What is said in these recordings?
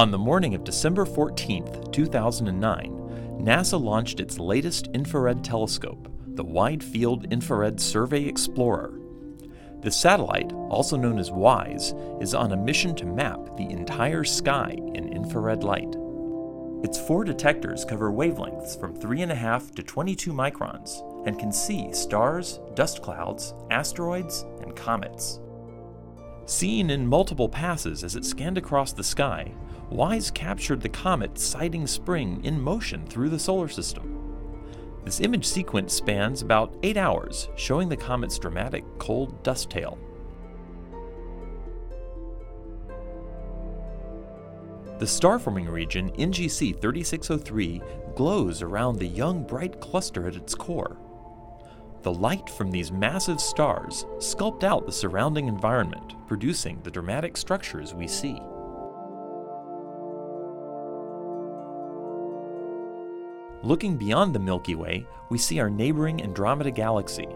On the morning of December 14, 2009, NASA launched its latest infrared telescope, the Wide Field Infrared Survey Explorer. The satellite, also known as WISE, is on a mission to map the entire sky in infrared light. Its four detectors cover wavelengths from 3.5 to 22 microns and can see stars, dust clouds, asteroids, and comets. Seen in multiple passes as it scanned across the sky, WISE captured the comet Siding Spring in motion through the solar system. This image sequence spans about 8 hours, showing the comet's dramatic cold dust tail. The star-forming region NGC 3603 glows around the young bright cluster at its core. The light from these massive stars sculpt out the surrounding environment, producing the dramatic structures we see. Looking beyond the Milky Way, we see our neighboring Andromeda Galaxy.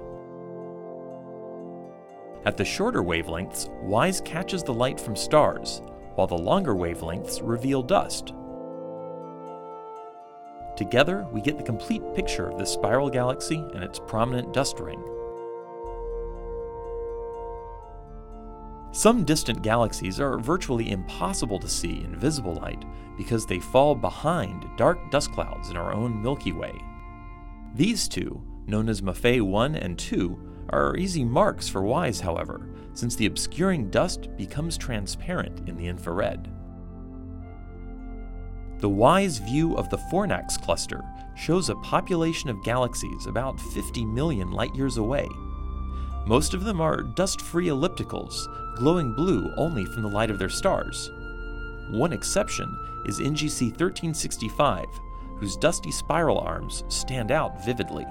At the shorter wavelengths, WISE catches the light from stars, while the longer wavelengths reveal dust. Together, we get the complete picture of the spiral galaxy and its prominent dust ring. Some distant galaxies are virtually impossible to see in visible light because they fall behind dark dust clouds in our own Milky Way. These two, known as Maffei 1 and 2, are easy marks for WISE, however, since the obscuring dust becomes transparent in the infrared. The WISE view of the Fornax cluster shows a population of galaxies about 50 million light years away. Most of them are dust free ellipticals, glowing blue only from the light of their stars. One exception is NGC 1365, whose dusty spiral arms stand out vividly.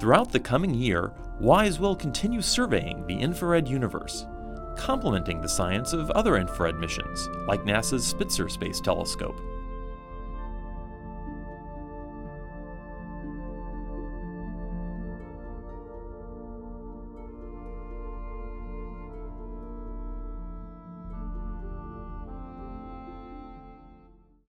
Throughout the coming year, WISE will continue surveying the infrared universe, complementing the science of other infrared missions, like NASA's Spitzer Space Telescope.